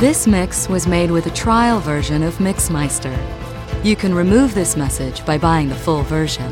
This mix was made with a trial version of Mixmeister. You can remove this message by buying the full version.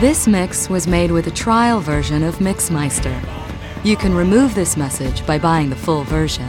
This mix was made with a trial version of Mixmeister. You can remove this message by buying the full version.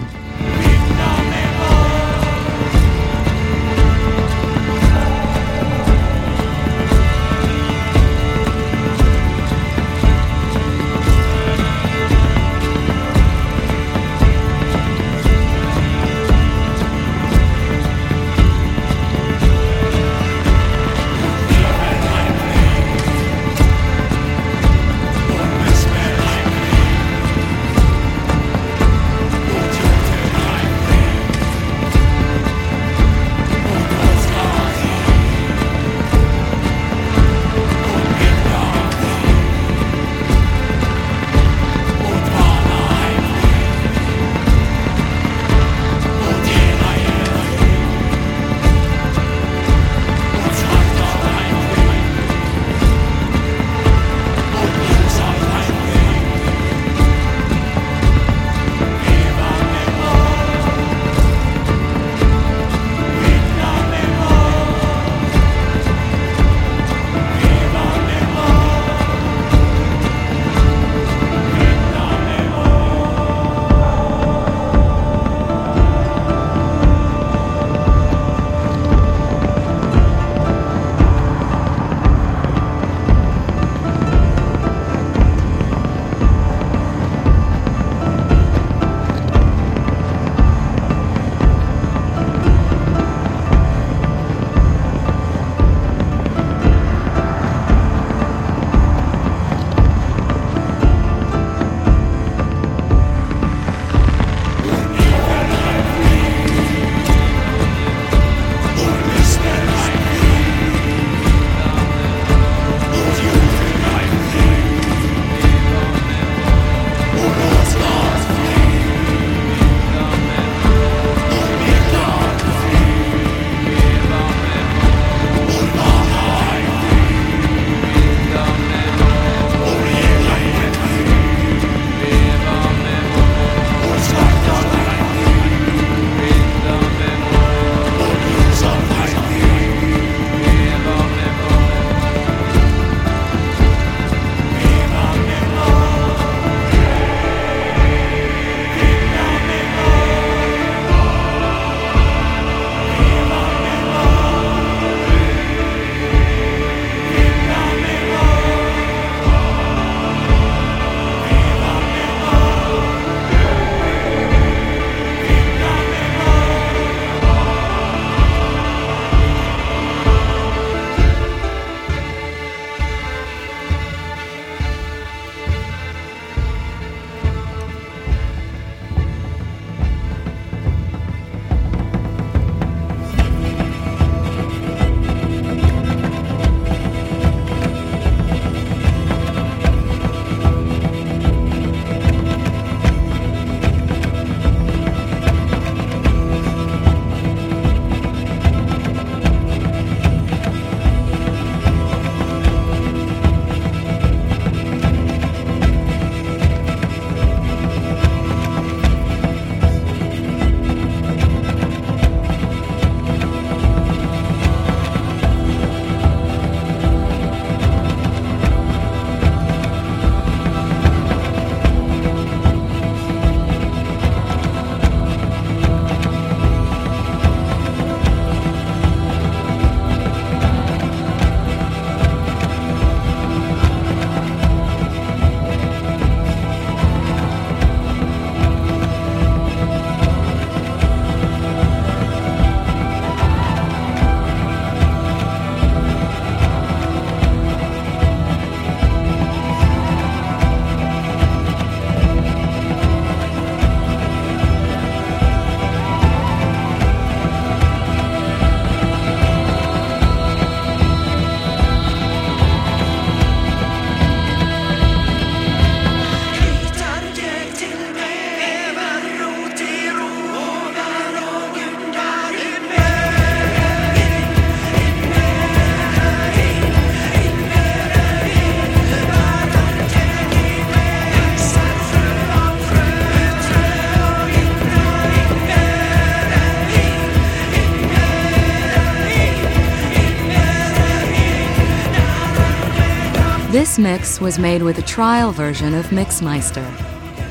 This mix was made with a trial version of Mixmeister.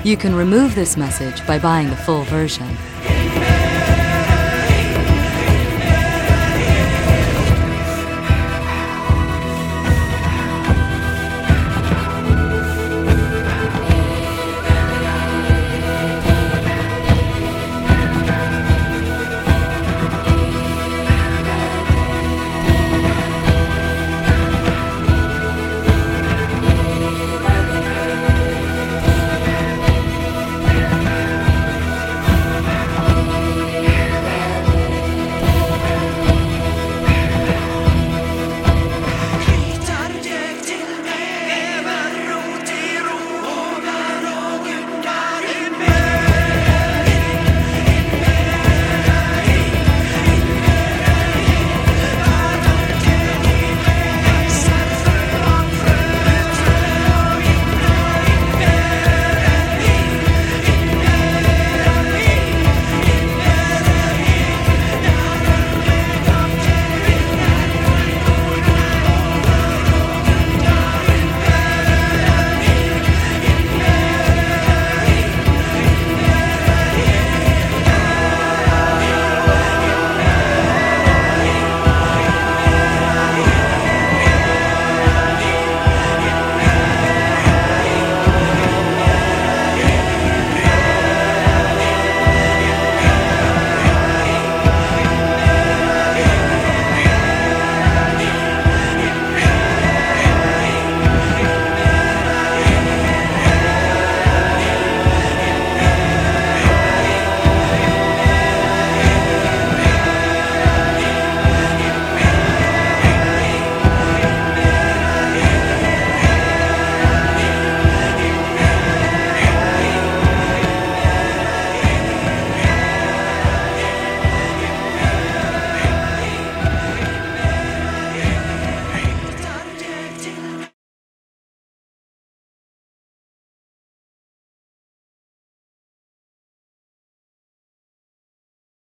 You can remove this message by buying the full version.